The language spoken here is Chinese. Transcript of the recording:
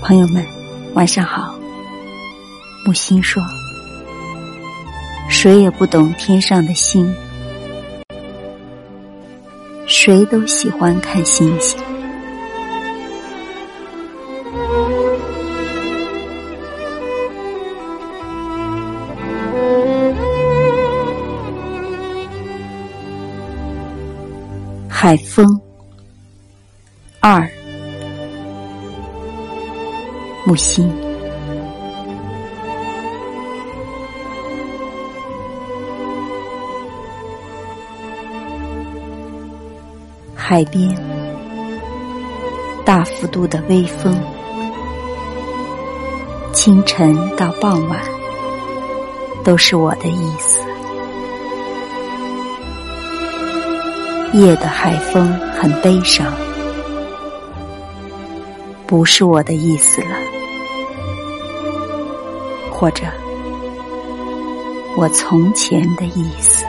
朋友们，晚上好。木心说：“谁也不懂天上的星，谁都喜欢看星星。海风二。”木心，海边，大幅度的微风，清晨到傍晚，都是我的意思。夜的海风很悲伤，不是我的意思了。或者，我从前的意思。